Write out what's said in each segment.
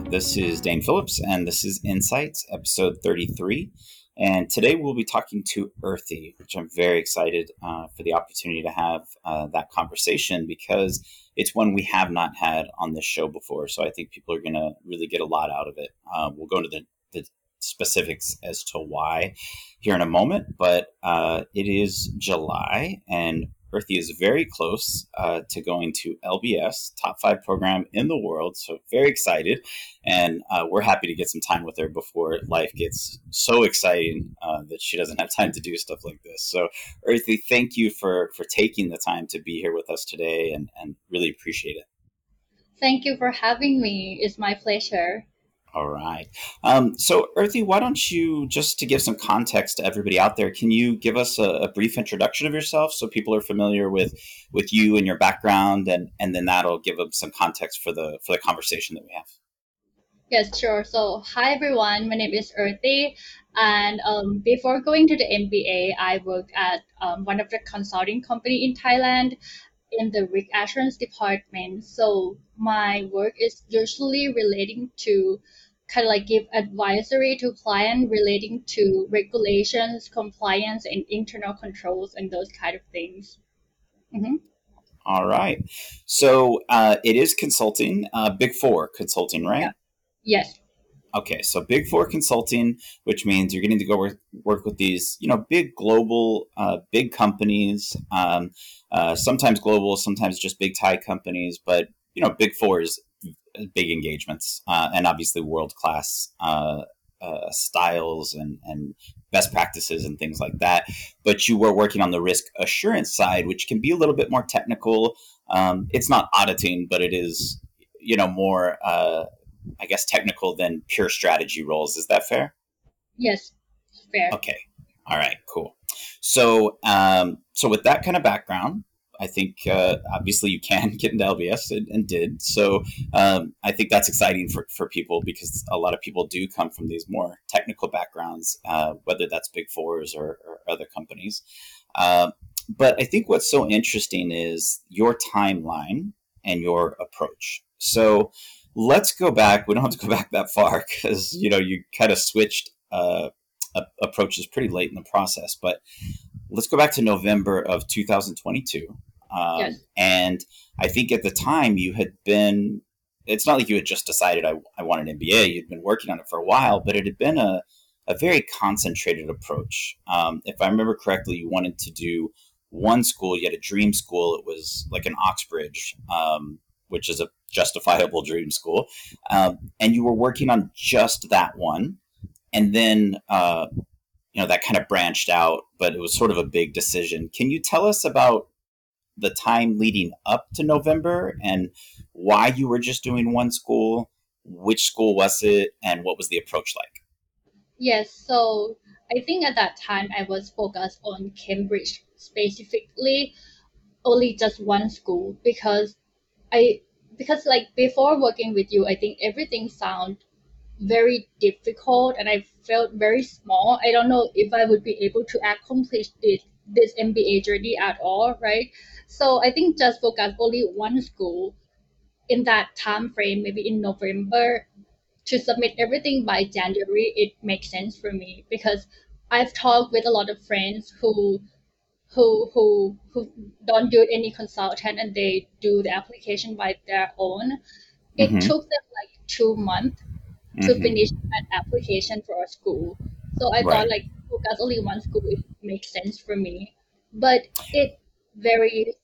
This is Dane Phillips, and this is Insights, episode 33. And today we'll be talking to Earthy, which I'm very excited uh, for the opportunity to have uh, that conversation because it's one we have not had on this show before. So I think people are going to really get a lot out of it. Uh, we'll go into the, the, specifics as to why here in a moment, but uh, it is July, and Earthy is very close uh, to going to LBS, top five program in the world. So very excited, and uh, we're happy to get some time with her before life gets so exciting uh, that she doesn't have time to do stuff like this. So Earthy, thank you for for taking the time to be here with us today, and and really appreciate it. Thank you for having me. It's my pleasure. All right. Um, so, Earthy, why don't you, just to give some context to everybody out there, can you give us a, a, brief introduction of yourself so people are familiar with with you and your background, and and then that'll give them some context for the for the conversation that we have. Yes, sure. So, hi everyone. My name is Earthy, and um, before going to the MBA, I worked at um, one of the consulting company in Thailand in the risk assurance department. So my work is usually relating to kind of like give advisory to client relating to regulations, compliance, and internal controls and those kind of things. Mm-hmm. All right. So uh, it is consulting, uh, Big Four consulting, right? Yeah. Yes. Okay, so Big Four consulting, which means you're getting to go work, work with these, you know, big global, uh, big companies, um, uh, sometimes global, sometimes just big Thai companies, but you know, Big Four is big engagements, uh, and obviously world class uh, uh, styles and and best practices and things like that. But you were working on the risk assurance side, which can be a little bit more technical. Um, it's not auditing, but it is, you know, more uh, I guess, technical than pure strategy roles. Is that fair? Yes, fair. Okay. All right. Cool. So, um, so with that kind of background, I think uh, obviously you can get into LBS and, and did. So um, I think that's exciting for, for people because a lot of people do come from these more technical backgrounds, uh, whether that's big fours or, or other companies. Uh, but I think what's so interesting is your timeline and your approach. So let's go back. We don't have to go back that far because you know you kind of switched uh, approaches pretty late in the process. But let's go back to November of 2022. Um, yes. And I think at the time you had been. It's not like you had just decided I, I want an MBA. You'd been working on it for a while, but it had been a a very concentrated approach. Um, if I remember correctly, you wanted to do one school. You had a dream school. It was like an Oxbridge, um, which is a justifiable dream school, um, and you were working on just that one, and then uh, you know that kind of branched out, but it was sort of a big decision. Can you tell us about the time leading up to November and why you were just doing one school? Which school was it, and what was the approach like? Yes, so I think at that time I was focused on Cambridge specifically, only just one school because I because like before working with you, I think everything sound very difficult and I felt very small. I don't know if I would be able to accomplish this this MBA journey at all, right? So I think just focus only one school in that time frame, maybe in November, to submit everything by January, it makes sense for me because I've talked with a lot of friends who who who who don't do any consultant and they do the application by their own. It mm-hmm. took them like two months to mm-hmm. finish that application for a school. So I right. thought like focus only one school it makes sense for me. But it very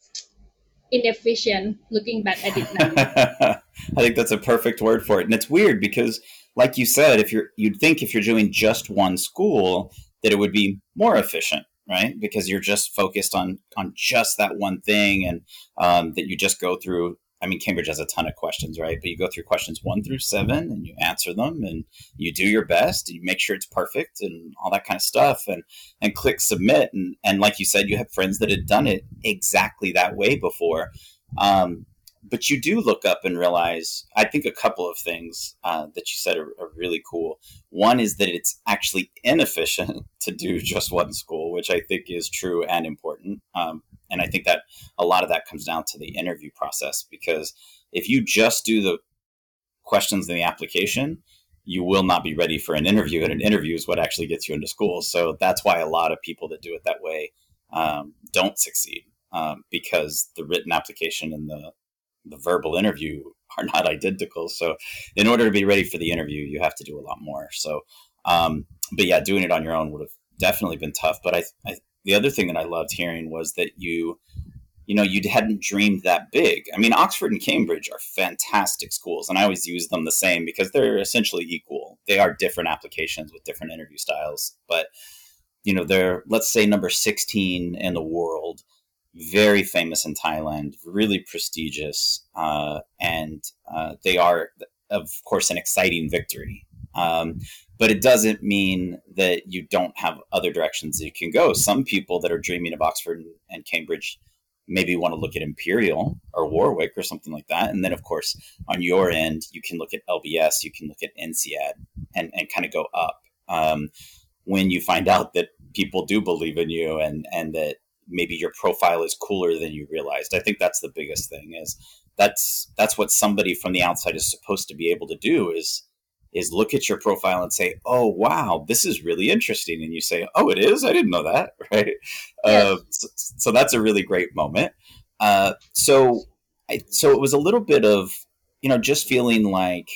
inefficient looking back at it now. I think that's a perfect word for it. And it's weird because like you said, if you're you'd think if you're doing just one school that it would be more efficient right? Because you're just focused on on just that one thing, and um, that you just go through. I mean, Cambridge has a ton of questions, right? But you go through questions one through seven, and you answer them, and you do your best, and you make sure it's perfect, and all that kind of stuff, and and click submit, and and like you said, you have friends that had done it exactly that way before. Um, but you do look up and realize i think a couple of things uh, that you said are, are, really cool one is that it's actually inefficient to do just one school which i think is true and important um, and i think that a lot of that comes down to the interview process because if you just do the questions in the application, you will not be ready for an interview, and an interview is what actually gets you into school. So that's why a lot of people that do it that way um, don't succeed um, because the written application and the the verbal interview are not identical. So in order to be ready for the interview, you have to do a lot more. So, um, but yeah, doing it on your own would have definitely been tough. But I, I the other thing that I loved hearing was that you you know you hadn't dreamed that big. I mean oxford and cambridge are fantastic schools and i always use them the same because they're essentially equal. They are different applications with different interview styles but you know they're let's say number 16 in the world very famous in thailand really prestigious uh, and uh, they are of course an exciting victory um, but it doesn't mean that you don't have other directions that you can go some people that are dreaming of oxford and cambridge maybe want to look at Imperial or Warwick or something like that. And then, of course, on your end, you can look at LBS, you can look at INSEAD and, and kind of go up. Um, when you find out that people do believe in you and, and that maybe your profile is cooler than you realized. I think that's the biggest thing is that's that's what somebody from the outside is supposed to be able to do is is look at your profile and say, "Oh, wow, this is really interesting," and you say, "Oh, it is. I didn't know that." Right. Yes. Uh, so, so, that's a really great moment. Uh, so, I, so it was a little bit of you know just feeling like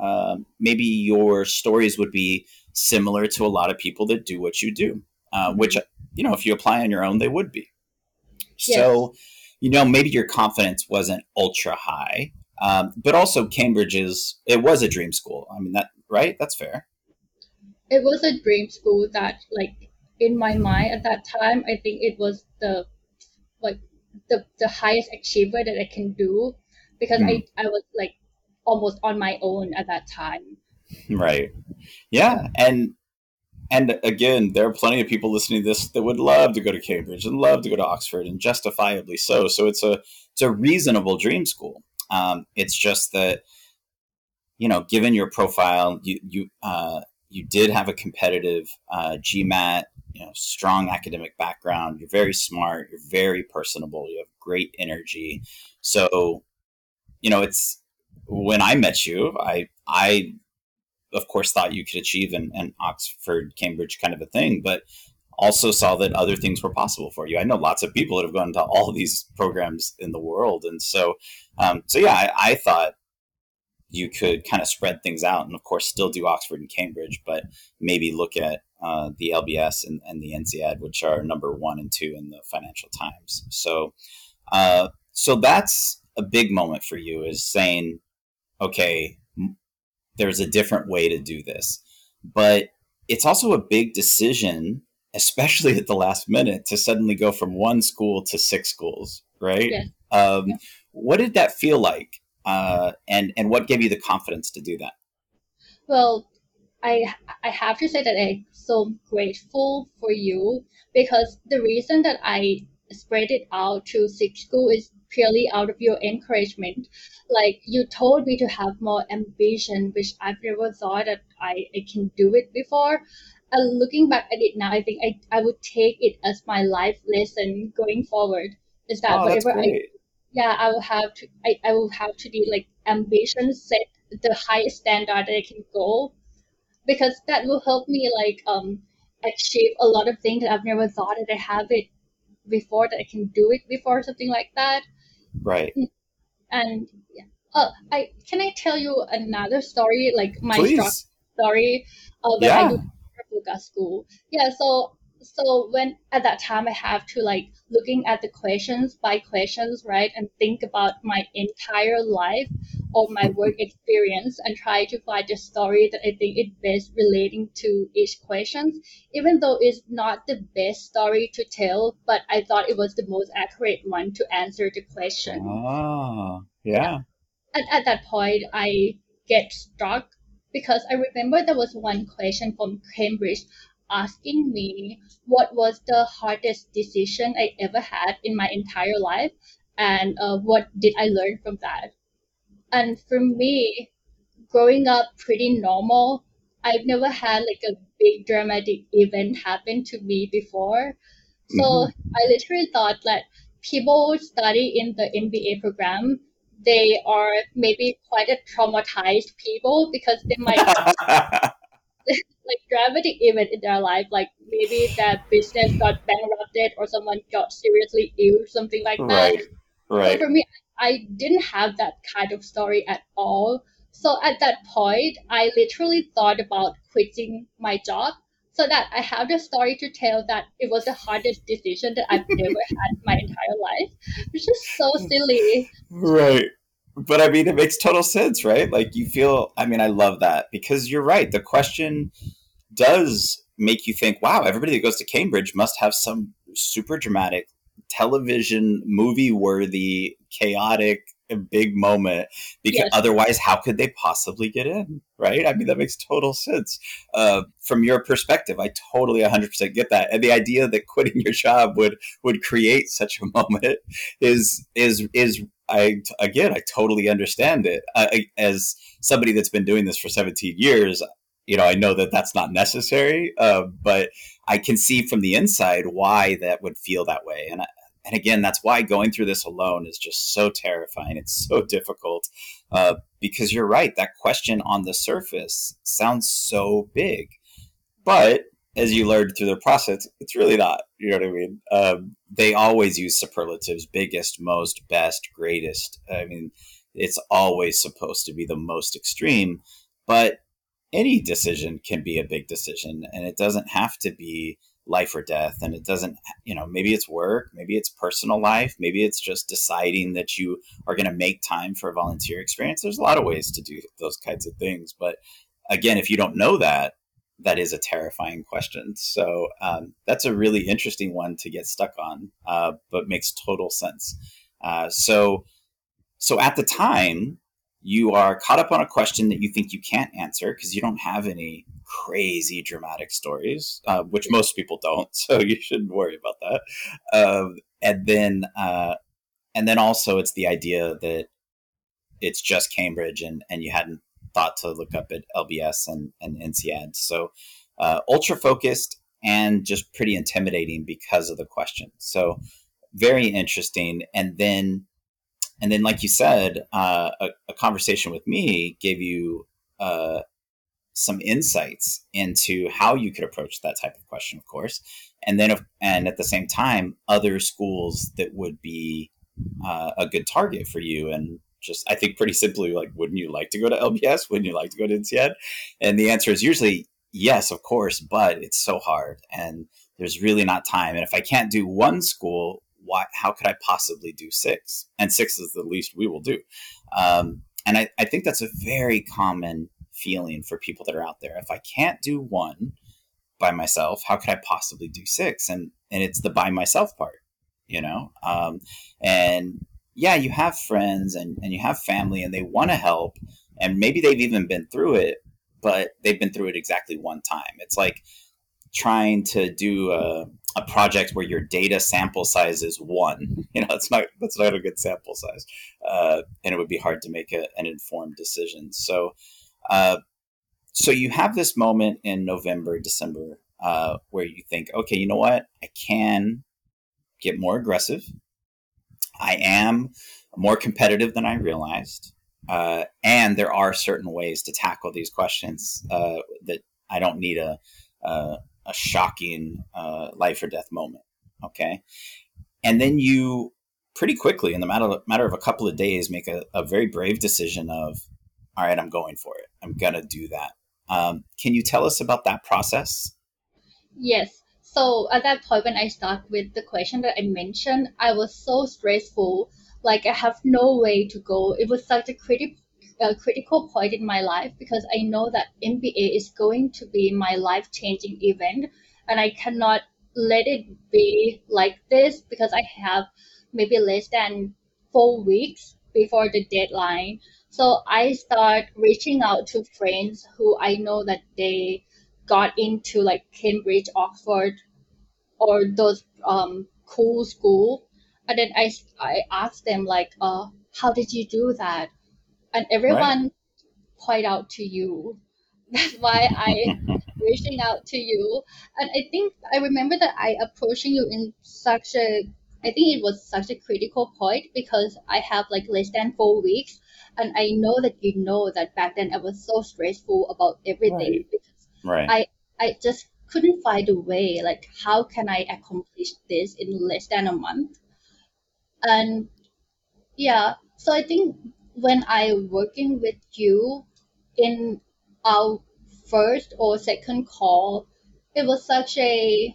uh, maybe your stories would be similar to a lot of people that do what you do, uh, mm-hmm. which you know if you apply on your own, they would be. Yes. So, you know, maybe your confidence wasn't ultra high, um, but also Cambridge is it was a dream school. I mean that right? That's fair. It was a dream school that like in my mind at that time I think it was the like the the highest achiever that I can do because mm. I I was like almost on my own at that time. Right. Yeah, and and again, there are plenty of people listening to this that would love to go to Cambridge and love to go to Oxford, and justifiably so. So it's a it's a reasonable dream school. Um, it's just that you know, given your profile, you you uh, you did have a competitive uh, GMAT, you know, strong academic background. You're very smart. You're very personable. You have great energy. So, you know, it's when I met you, I I of course thought you could achieve an, an Oxford Cambridge kind of a thing, but also saw that other things were possible for you. I know lots of people that have gone to all these programs in the world, and so, um, so yeah, I, I, thought you could kind of spread things out, and of course, still do Oxford and Cambridge, but maybe look at uh, the LBS and, and, the INSEAD, which are number one and two in the Financial Times. So, uh, so that's a big moment for you, is saying, okay, there's a different way to do this, but it's also a big decision especially at the last minute, to suddenly go from one school to six schools, right? Yeah. Um, yeah. What did that feel like? Uh, and, and what gave you the confidence to do that? Well, I, I have to say that I'm so grateful for you because the reason that I spread it out to six schools is purely out of your encouragement. Like you told me to have more ambition, which I've never thought that I, I can do it before uh, looking back at it now, I think I, I would take it as my life lesson going forward. Is that oh, whatever I, yeah, I will have to, I, I will have to be like ambition, set the highest standard that I can go, because that will help me like um achieve a lot of things that I've never thought that I have it before that I can do it before something like that. Right. And yeah. Uh, I can I tell you another story, like my story uh, when yeah. I do yoga school. Yeah, so so when at that time I have to like looking at the questions by questions, right, and think about my entire life or my work experience and try to find the story that I think is best relating to each question, even though it's not the best story to tell, but I thought it was the most accurate one to answer the question. Ah, yeah. And at that point, I get struck because I remember there was one question from Cambridge asking me what was the hardest decision I ever had in my entire life and uh, what did I learn from that. And for me, growing up pretty normal, I've never had like a big dramatic event happen to me before. So mm-hmm. I literally thought that people study in the MBA program they are maybe quite a traumatized people because they might like dramatic event in their life, like maybe their business got bankrupted or someone got seriously ill, something like that. Right. Right. So for me, I didn't have that kind of story at all. So at that point, I literally thought about quitting my job so that I have the story to tell that it was the hardest decision that I've ever had my entire life, which is so hmm. silly. Right. But I mean, it makes total sense, right? Like you feel, I mean, I love that because you're right. The question does make you think, wow, everybody that goes to Cambridge must have some super dramatic television movie worthy chaotic a big moment because yes. otherwise how could they possibly get in right? I mean that makes total sense uh, from your perspective. I totally 100% get that and the idea that quitting your job would would create such a moment is is is i again i totally understand it. Uh, as somebody that's been doing this for 17 years you know i know that that's not necessary uh, but i can see from the inside why that would feel that way and and again, that's why going through this alone is just so terrifying. It's so difficult uh, because you're right. That question on the surface sounds so big, but as you learned through the process, it's really not. You know what I mean? Um, they always use superlatives: biggest, most, best, greatest. I mean, it's always supposed to be the most extreme, but any decision can be a big decision, and it doesn't have to be life or death and it doesn't you know maybe it's work maybe it's personal life maybe it's just deciding that you are going to make time for a volunteer experience. There's a lot of ways to do those kinds of things but again if you don't know that that is a terrifying question. So um, that's a really interesting one to get stuck on uh, but makes total sense. Uh, so so at the time you are caught up on a question that you think you can't answer because you don't have any crazy dramatic stories, uh, which most people don't. So you shouldn't worry about that. Um, and then, uh, and then also it's the idea that it's just Cambridge, and and you hadn't thought to look up at LBS and and INSEAD. So uh, ultra focused and just pretty intimidating because of the question. So very interesting. And then and then, like you said, uh, a, a, conversation with me gave you uh, some insights into how you could approach that type of question, of course, and then, and at the same time, other schools that would be uh, a good target for you. And just, I think, pretty simply, like, wouldn't you like to go to LBS? Wouldn't you like to go to INSEAD? And the answer is usually yes, of course, but it's so hard, and there's really not time. And if I can't do one school, why, how could I possibly do six? And six is the least we will do. Um, and I, I think that's a very common feeling for people that are out there. If I can't do one by myself, how could I possibly do six? And and it's the by myself part, you know. Um, and yeah, you have friends and and you have family, and they want to help, and maybe they've even been through it, but they've been through it exactly one time. It's like trying to do a, a project where your data sample size is one. You know, that's not that's not a good sample size, uh, and it would be hard to make a, an informed decision. So, uh, so you have this moment in November, December, uh, where you think, okay, you know what, I can get more aggressive. I am more competitive than I realized. Uh, and there are certain ways to tackle these questions uh, that I don't need a, a, a shocking uh, life or death moment. Okay. And then you pretty quickly, in the matter, matter of a couple of days, make a, a very brave decision of, all right, I'm going for it. I'm going to do that. Um, can you tell us about that process? Yes. So at that point, when I start with the question that I mentioned, I was so stressful. Like I have no way to go. It was such a critical a critical point in my life because I know that MBA is going to be my life changing event and I cannot let it be like this because I have maybe less than four weeks before the deadline. So I start reaching out to friends who I know that they got into like Cambridge, Oxford, or those um, cool school. And then I, I asked them like, uh, how did you do that? And everyone right. point out to you. That's why I reaching out to you. And I think I remember that I approaching you in such a I think it was such a critical point because I have like less than four weeks, and I know that you know that back then I was so stressful about everything Right. because Right. I I just couldn't find a way like how can I accomplish this in less than a month, and yeah, so I think when I working with you in our first or second call, it was such a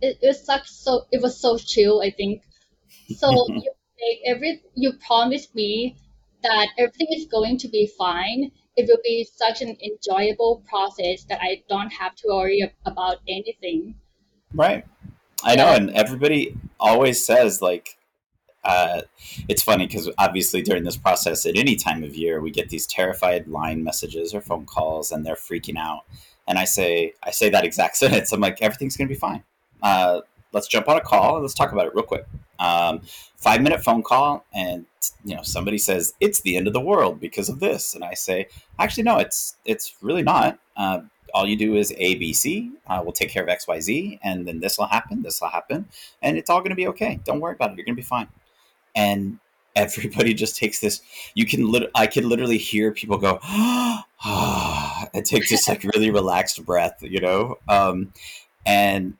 it, it was such so it was so chill, I think. So you make every you promised me that everything is going to be fine. It will be such an enjoyable process that I don't have to worry about anything. Right. I know, and everybody always says like uh, it's funny because obviously during this process at any time of year we get these terrified line messages or phone calls and they're freaking out. And i say i say that exact sentence. I'm like everything's going to be fine. Uh, let's jump on a call and let's talk about it real quick. Um, five minute phone call and you know somebody says it's the end of the world because of this. And i say actually no it's it's really not. Uh, all you do is a b c. Uh, we'll take care of x y z and then this will happen this will happen and it's all going to be okay. Don't worry about it. You're going to be fine and everybody just takes this you can lit- i can literally hear people go and take this like really relaxed breath you know? Um and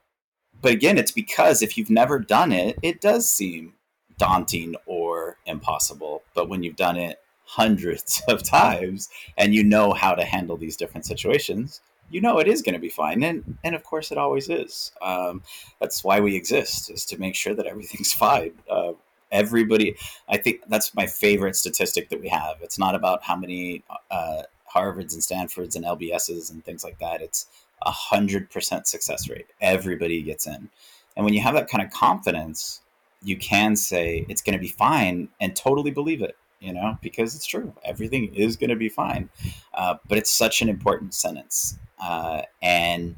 but again it's because if you've never done it it does seem daunting or impossible. But when you've done it hundreds of times and you know how to handle these different situations you know it is going to be fine. And and of course it always is. Um, that's why we exist is to make sure that everything's fine. Uh, everybody i think that's my favorite statistic that we have. It's not about how many uh, harvards and stanfords and lbs's and things like that. It's a hundred percent success rate. Everybody gets in. And when you have that kind of confidence you can say it's going to be fine and totally believe it you know because it's true. Everything is going to be fine. Uh, but it's such an important sentence. Uh, and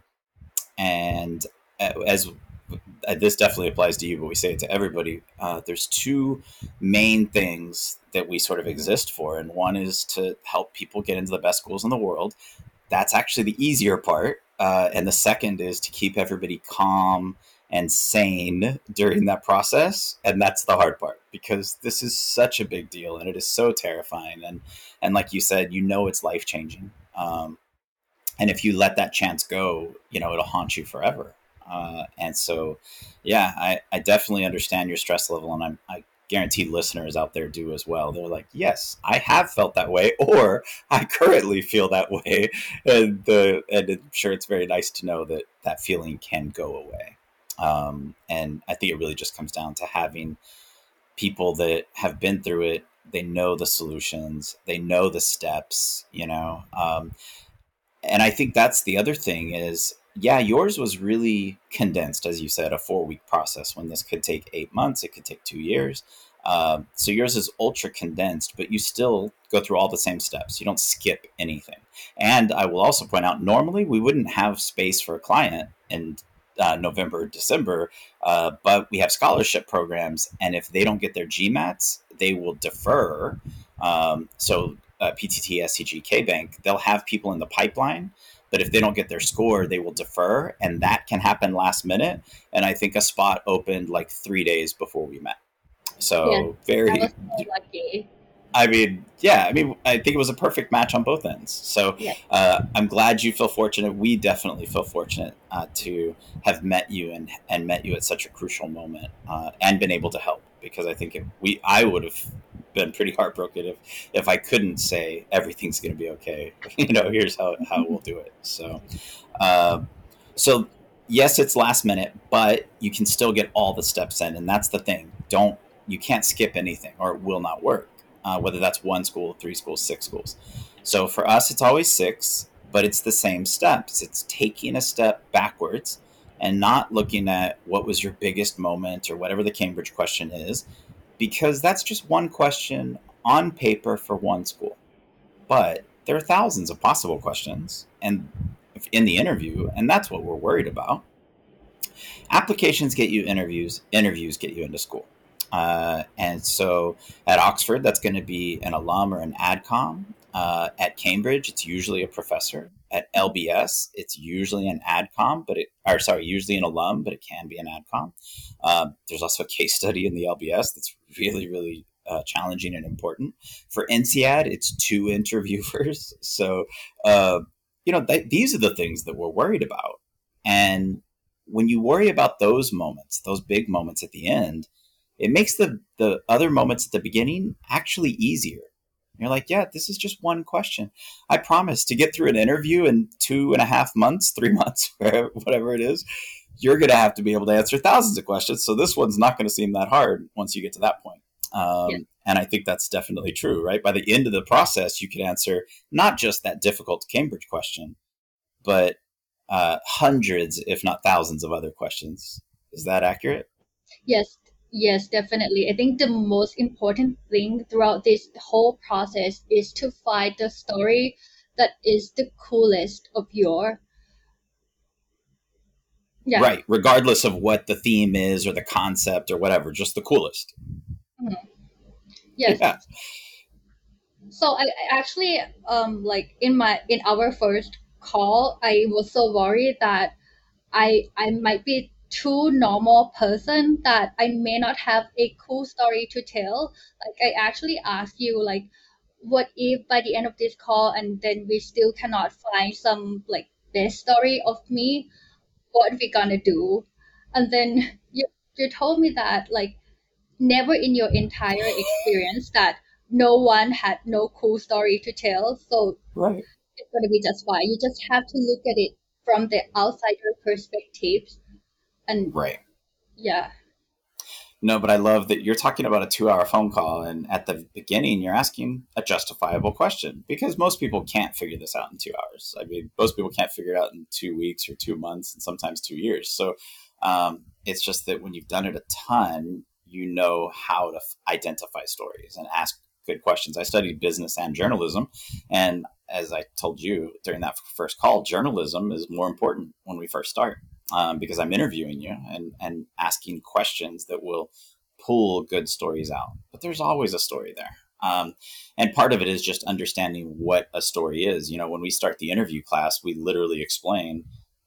and uh, as this definitely applies to you, but we say it to everybody. Uh, there's two main things that we sort of exist for, and one is to help people get into the best schools in the world. That's actually the easier part, uh, and the second is to keep everybody calm and sane during that process, and that's the hard part because this is such a big deal and it is so terrifying, and and like you said, you know it's life changing. Um, and if you let that chance go, you know it'll haunt you forever. Uh, and so, yeah, I, I definitely understand your stress level, and I'm, I guarantee listeners out there do as well. They're like, yes, I have felt that way, or I currently feel that way, and the and I'm sure it's very nice to know that that feeling can go away. Um, and I think it really just comes down to having people that have been through it. They know the solutions. They know the steps. You know, um, and I think that's the other thing is, yeah, yours was really condensed, as you said, a four week process. When this could take eight months, it could take two years. Um, so yours is ultra condensed, but you still go through all the same steps. You don't skip anything. And I will also point out, normally we wouldn't have space for a client in uh, November, December, uh, but we have scholarship programs, and if they don't get their GMATs, they will defer. Um, so uh, PTT, SCG, K Bank, they'll have people in the pipeline, but if they don't get their score, they will defer, and that can happen last minute. And I think a spot opened like three days before we met. So was very, so lucky. I mean, yeah, I mean, I think it was a perfect match on both ends. So Yeah, uh, I'm glad you feel fortunate. We definitely feel fortunate uh, to have met you and and met you at such a crucial moment uh, and been able to help because I think we I would have been pretty heartbroken if if I couldn't say everything's going to be okay. you know, here's how how we'll do it. So, uh, so yes, it's last minute, but you can still get all the steps in, and that's the thing. Don't you can't skip anything, or it will not work. Uh, whether that's one school, three schools, six schools. So for us, it's always six, but it's the same steps. It's taking a step backwards and not looking at what was your biggest moment or whatever the Cambridge question is, because that's just one question on paper for one school. But there are thousands of possible questions, and in the interview, and that's what we're worried about. Applications get you interviews, interviews get you into school. Uh, and so at Oxford, that's going to be an alum or an adcom. Uh, at Cambridge, it's usually a professor. at LBS, it's usually an adcom, but it, or sorry, usually an alum, but it can be an adcom. Um, there's also a case study in the LBS that's really, really uh, challenging and important. For INSEAD, it's two interviewers. So, uh, you know, th- these are the things that we're worried about. And when you worry about those moments, those big moments at the end, it makes the, the other moments at the beginning actually easier. You're like, yeah, this is just one question. I promise to get through an interview in two and a half months, three months, whatever it is, you're going to have to be able to answer thousands of questions. So this one's not going to seem that hard once you get to that point. Um, yeah. And I think that's definitely true, right? By the end of the process, you could answer not just that difficult Cambridge question, but uh, hundreds, if not thousands, of other questions. Is that accurate? Yes, yes, definitely. I think the most important thing throughout this whole process is to find the story that is the coolest of your yeah. Right. Regardless of what the theme is or the concept or whatever, just the coolest. Mm-hmm. Yes. Yeah. So I, I actually um like in my in our first call, I was so worried that I I might be too normal person that I may not have a cool story to tell. Like I actually asked you like what if by the end of this call and then we still cannot find some like best story of me what we gonna do. And then you, you told me that like never in your entire experience that no one had no cool story to tell. So right. it's gonna be just fine you just have to look at it from the outsider perspective and right. Yeah no, but I love that you're talking about a two hour phone call, and at the beginning, you're asking a justifiable question because most people can't figure this out in two hours. I mean, most people can't figure it out in two weeks or two months and sometimes two years. So um, it's just that when you've done it a ton, you know how to f- identify stories and ask good questions. I studied business and journalism, and as I told you during that first call, journalism is more important when we first start um, because I'm interviewing you and, and asking questions that will pull good stories out. But there's always a story there. Um, and part of it is just understanding what a story is. You know, when we start the interview class, we literally explain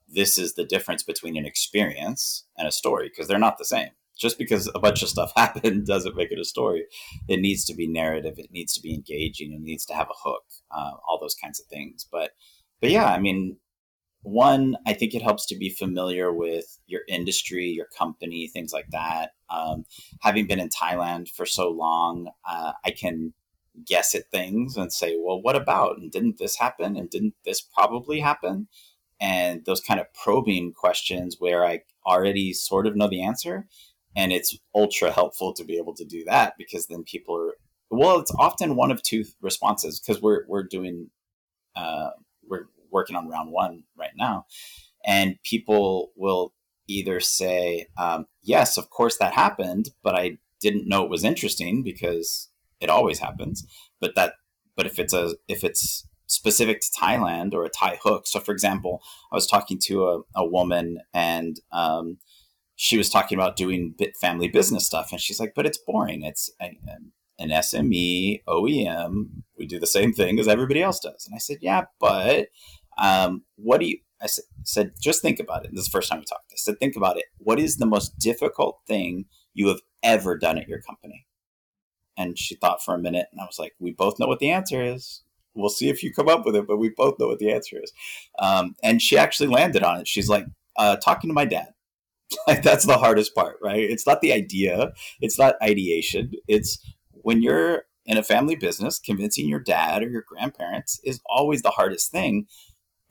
this is the difference between an experience and a story because they're not the same. Just because a bunch of stuff happened doesn't make it a story. It needs to be narrative. It needs to be engaging. It needs to have a hook. Uh, all those kinds of things. But, but yeah, I mean, one, I think it helps to be familiar with your industry, your company, things like that. Um, having been in Thailand for so long, uh, I can guess at things and say, well, what about? And didn't this happen? And didn't this probably happen? And those kind of probing questions where I already sort of know the answer. And it's ultra helpful to be able to do that because then people are, well, it's often one of two responses because we're, we're doing, uh, working on round one right now. And people will either say, um, yes, of course that happened, but I didn't know it was interesting because it always happens. But that, but if it's a, if it's specific to Thailand or a Thai hook. So, for example, I was talking to a, a woman and um, she was talking about doing family business stuff, and she's like, "But it's boring. It's an SME OEM. We do the same thing as everybody else does." And I said, "Yeah, but um, what do you, I said, just think about it. This is the first time we talked. I said, think about it. What is the most difficult thing you have ever done at your company? And she thought for a minute, and I was like, we both know what the answer is. We'll see if you come up with it, but we both know what the answer is. Um, and she actually landed on it. She's like, uh, talking to my dad. like that's the hardest part, right? It's not the idea, it's not ideation. It's when you're in a family business, convincing your dad or your grandparents is always the hardest thing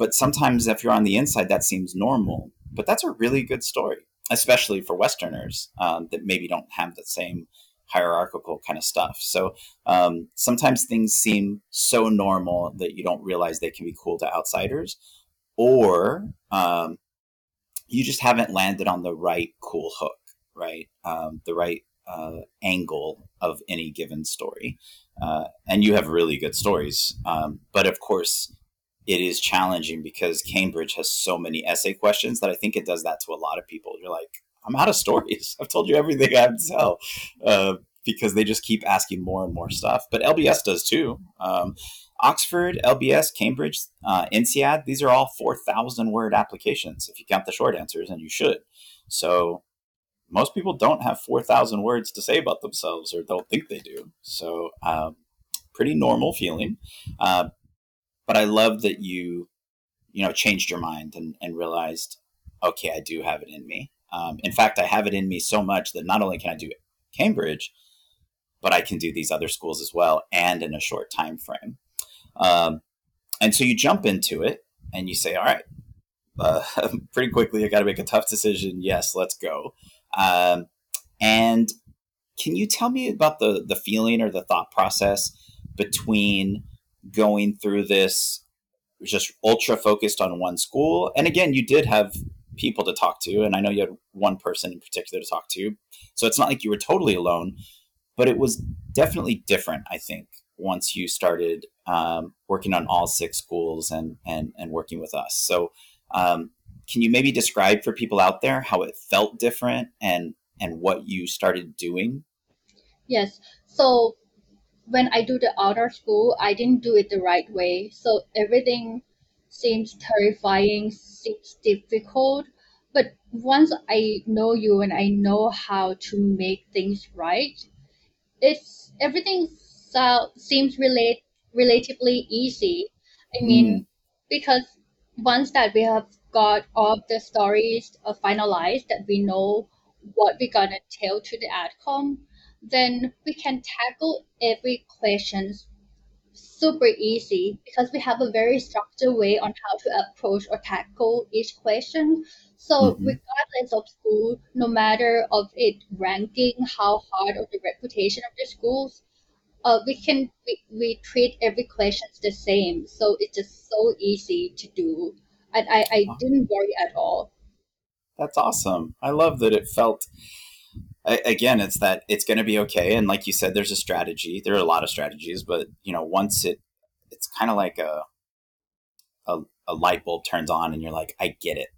but sometimes if you're on the inside, that seems normal. But that's a really good story, especially for Westerners um, that maybe don't have the same hierarchical kind of stuff. So um, sometimes things seem so normal that you don't realize they can be cool to outsiders, or um, you just haven't landed on the right cool hook, right? Um, the right uh, angle of any given story. Uh, and you have really good stories. Um, but of course, it is challenging because Cambridge has so many essay questions that I think it does that to a lot of people. You're like, I'm out of stories. I've told you everything I have to tell uh, because they just keep asking more and more stuff. But LBS does too. Um, Oxford, LBS, Cambridge, uh, these are all 4,000 word applications if you count the short answers, and you should. So most people don't have 4,000 words to say about themselves or don't think they do. So, um, pretty normal feeling. Uh, but I love that you, you know, changed your mind and, and realized, okay, I do have it in me. Um, in fact, I have it in me so much that not only can I do Cambridge, but I can do these other schools as well and in a short time frame. Um, and so you jump into it and you say, all right, uh, pretty quickly, I got to make a tough decision. Yes, let's go. Um, and can you tell me about the the feeling or the thought process between going through this just ultra focused on one school? And again, you did have people to talk to, and I know you had one person in particular to talk to, so it's not like you were totally alone. But it was definitely different, I think, once you started um, working on all six schools and and and working with us. So um, can you maybe describe for people out there how it felt different and and what you started doing? Yes. So when I do the outer school, I didn't do it the right way. So everything seems terrifying, seems difficult. But once I know you and I know how to make things right, it's everything so, seems relate relatively easy. I mean, mm. because once that we have got all the stories uh, finalized that we know what we're gonna tell to the adcom, then we can tackle every questions super easy because we have a very structured way on how to approach or tackle each question. So mm-hmm. regardless of school, no matter of it ranking, how hard or the reputation of the schools, uh, we can we, we treat every question the same. So it's just so easy to do and I, I didn't worry at all. That's awesome. I love that it felt again it's that it's going to be okay and like you said there's a strategy there are a lot of strategies but you know once it it's kind of like a, a, a light bulb turns on and you're like i get it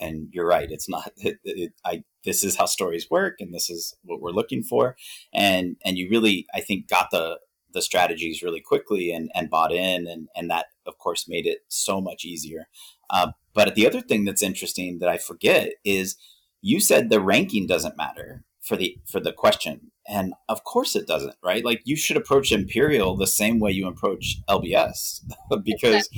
and you're right it's not it, it, i this is how stories work and this is what we're looking for and and you really i think got the the strategies really quickly and and bought in and and that of course made it so much easier. Uh, but the other thing that's interesting that I forget is you said the ranking doesn't matter for the for the question, and of course it doesn't, right? Like you should approach Imperial the same way you approach LBS because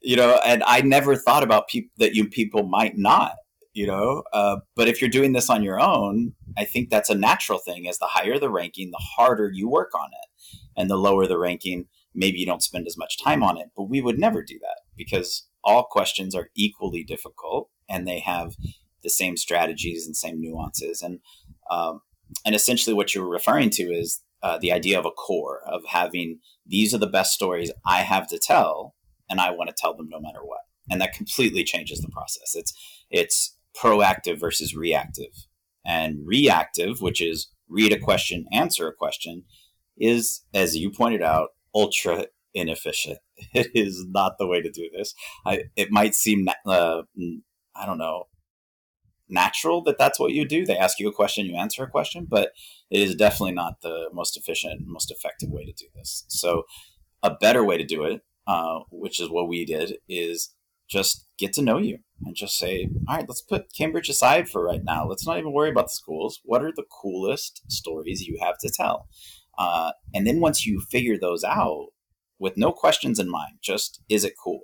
you know. And I never thought about people that you people might not, you know. Uh, but if you're doing this on your own, I think that's a natural thing. As the higher the ranking, the harder you work on it, and the lower the ranking, maybe you don't spend as much time on it. But we would never do that because all questions are equally difficult and they have the same strategies and same nuances. And um, and essentially, what you're referring to is uh, the idea of a core of having these are the best stories I have to tell, and I want to tell them no matter what. And that completely changes the process. It's it's proactive versus reactive, and reactive, which is read a question, answer a question, is as you pointed out, ultra inefficient. It is not the way to do this. I, it might seem, uh, I don't know, natural that that's what you do. They ask you a question, you answer a question, but it is definitely not the most efficient, most effective way to do this. So, a better way to do it, uh, which is what we did, is just get to know you and just say, all right, let's put Cambridge aside for right now. Let's not even worry about the schools. What are the coolest stories you have to tell? Uh, and then once you figure those out, with no questions in mind, just is it cool?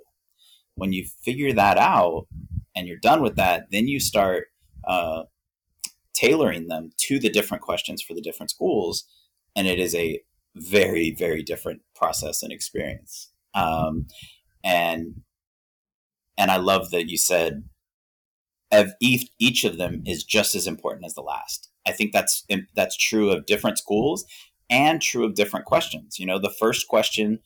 When you figure that out and you're done with that, then you start uh, tailoring them to the different questions for the different schools. And it is a very, very different process and experience. Um, and and I love that you said of each, each of them is just as important as the last. I think that's that's true of different schools and true of different questions. You know, the first question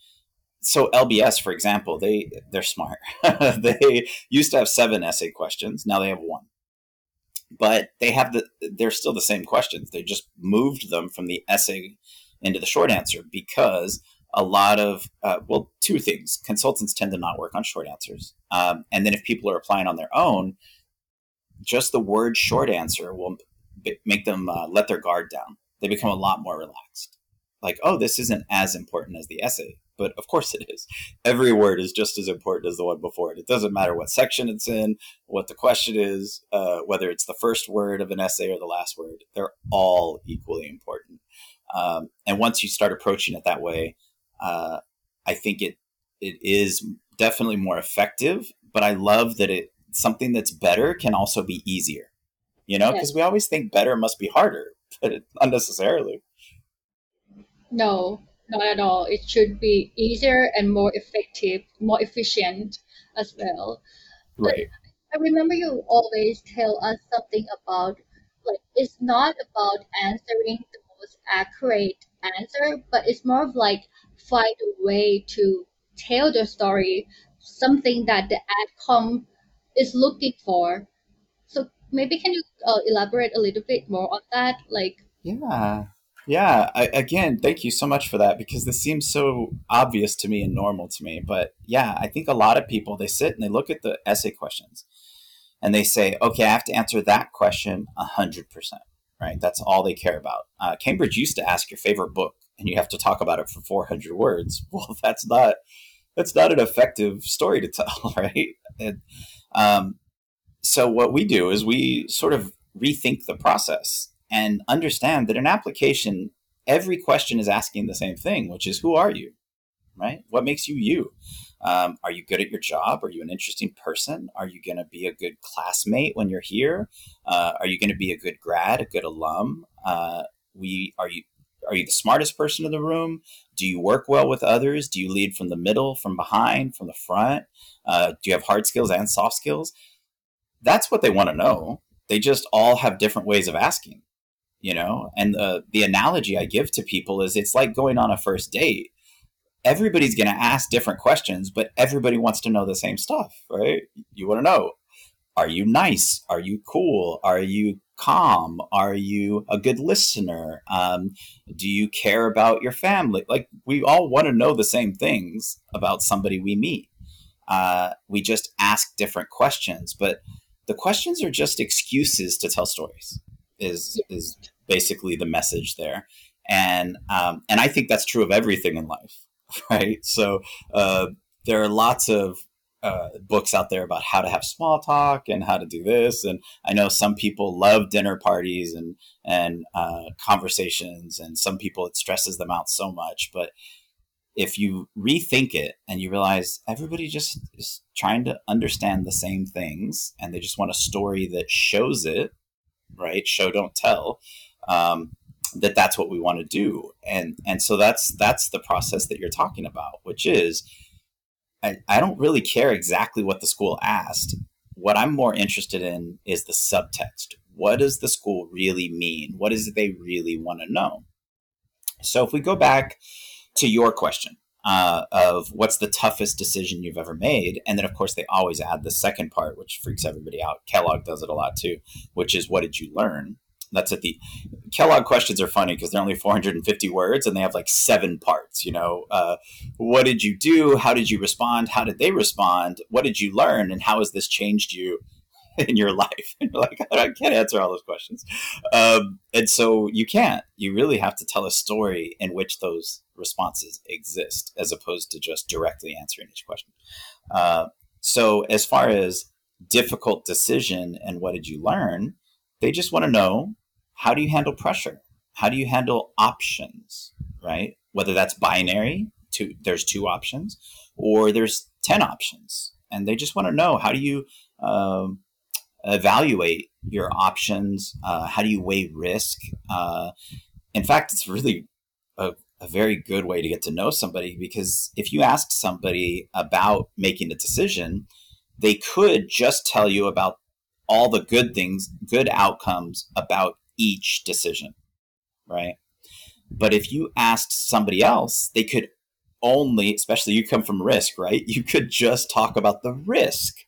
so LBS, for example, they they're smart. they used to have seven essay questions. Now they have one, but they have the they're still the same questions. They just moved them from the essay into the short answer because a lot of uh, well, two things. Consultants tend to not work on short answers, um, and then if people are applying on their own, just the word short answer will make them uh, let their guard down. They become a lot more relaxed like, oh, this isn't as important as the essay. But of course it is. Every word is just as important as the one before it. It doesn't matter what section it's in, what the question is, uh, whether it's the first word of an essay or the last word. They're all equally important. Um, and once you start approaching it that way, uh, I think it it is definitely more effective. But I love that it something that's better can also be easier. You know, because yes. we always think better must be harder, but unnecessarily. No, not at all. It should be easier and more effective, more efficient as well. Right. But I remember you always tell us something about like it's not about answering the most accurate answer, but it's more of like find a way to tell the story, something that the adcom is looking for. So maybe can you uh, elaborate a little bit more on that? Like, yeah, yeah. I, again, thank you so much for that because this seems so obvious to me and normal to me. But yeah, I think a lot of people they sit and they look at the essay questions and they say, okay, I have to answer that question a hundred percent. Right, that's all they care about. Uh, Cambridge used to ask your favorite book, and you have to talk about it for 400 words. Well, that's not that's not an effective story to tell, right? And, um, so what we do is we sort of rethink the process and understand that an application, every question is asking the same thing, which is who are you, right? What makes you you? Um, are you good at your job? Are you an interesting person? Are you going to be a good classmate when you're here? Uh, are you going to be a good grad, a good alum? Uh, we are you are you the smartest person in the room? Do you work well with others? Do you lead from the middle, from behind, from the front? Uh, do you have hard skills and soft skills? That's what they want to know. They just all have different ways of asking, you know? And the, the analogy I give to people is it's like going on a first date. Everybody's going to ask different questions, but everybody wants to know the same stuff, right? You want to know are you nice? Are you cool? Are you calm? Are you a good listener? Um, do you care about your family? Like, we all want to know the same things about somebody we meet. Uh, we just ask different questions, but the questions are just excuses to tell stories. Is is basically the message there, and um, and I think that's true of everything in life, right? So uh, there are lots of uh, books out there about how to have small talk and how to do this. And I know some people love dinner parties and and uh, conversations, and some people it stresses them out so much. But if you rethink it and you realize everybody just is trying to understand the same things, and they just want a story that shows it, right? Show don't tell. Um, that that's what we want to do, and and so that's that's the process that you're talking about, which is I, I don't really care exactly what the school asked. What I'm more interested in is the subtext. What does the school really mean? What is it they really want to know? So if we go back to your question uh, of what's the toughest decision you've ever made, and then of course they always add the second part, which freaks everybody out. Kellogg does it a lot too, which is what did you learn? That's at the Kellogg questions are funny because they're only 450 words and they have like seven parts. You know, uh, what did you do? How did you respond? How did they respond? What did you learn? And how has this changed you in your life? And you're like, I can't answer all those questions. Um, and so you can't. You really have to tell a story in which those responses exist as opposed to just directly answering each question. Uh, so as far as difficult decision and what did you learn, they just want to know how do you handle pressure? How do you handle options, right? Whether that's binary, two, there's two options, or there's 10 options. And they just want to know how do you um, evaluate your options? Uh, how do you weigh risk? Uh, in fact, it's really a, a very good way to get to know somebody because if you ask somebody about making a decision, they could just tell you about all the good things, good outcomes about each decision, right? But if you asked somebody else, they could only, especially you come from risk, right? You could just talk about the risk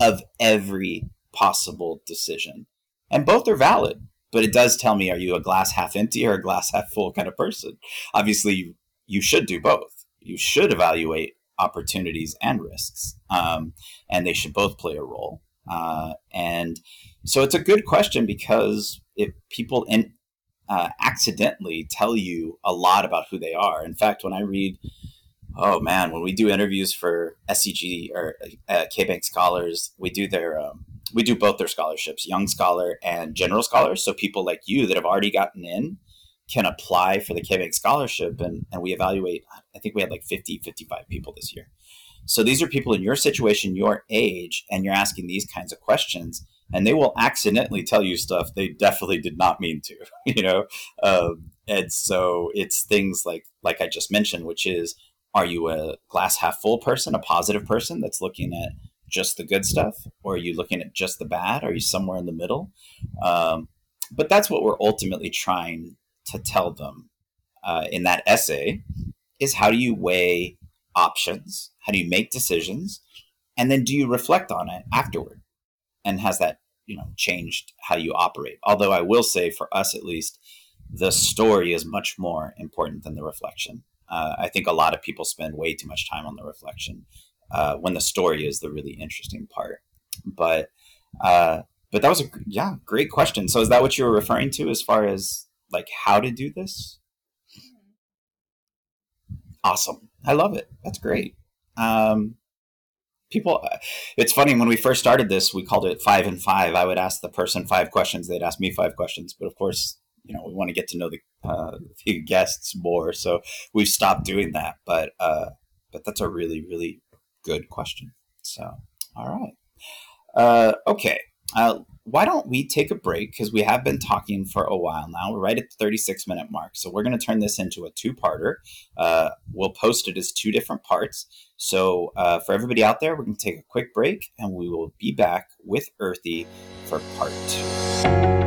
of every possible decision. And both are valid, but it does tell me are you a glass half empty or a glass half full kind of person? Obviously, you, should do both. You should evaluate opportunities and risks, um, and they should both play a role. Uh, and so it's a good question because if people uh, accidentally tell you a lot about who they are. In fact, when I read oh man, when we do interviews for SCG or uh, KBank scholars, we do their um, we do both their scholarships, young scholar and general scholar. So people like you that have already gotten in can apply for the KBank scholarship, and and we evaluate. I think we had like 50, 55 people this year. So these are people in your situation, your age, and you're asking these kinds of questions, and they will accidentally tell you stuff they definitely did not mean to, you know. Um, and so it's things like like I just mentioned, which is are you a glass half full person, a positive person that's looking at just the good stuff, or are you looking at just the bad? Are you somewhere in the middle? Um, but that's what we're ultimately trying to tell them uh, in that essay is how do you weigh options? How do you make decisions? And then do you reflect on it afterward? And has that, you know, changed how you operate? Although I will say for us at least, the story is much more important than the reflection. Uh, I think a lot of people spend way too much time on the reflection uh, when the story is the really interesting part. But uh, but that was a yeah great question. So is that what you were referring to as far as like how to do this? Awesome, I love it. That's great. Um, people, it's funny when we first started this, we called it five and five. I would ask the person five questions, they'd ask me five questions, but of course you know we want to get to know the, uh, the guests more so we've stopped doing that but uh, but that's a really really good question so all right uh, okay uh, why don't we take a break? Because we have been talking for a while now. We're right at the 36 minute mark. So we're going to turn this into a two-parter. Uh, we'll post it as two different parts. So uh, for everybody out there we're going to take a quick break and we will be back with earthy for part two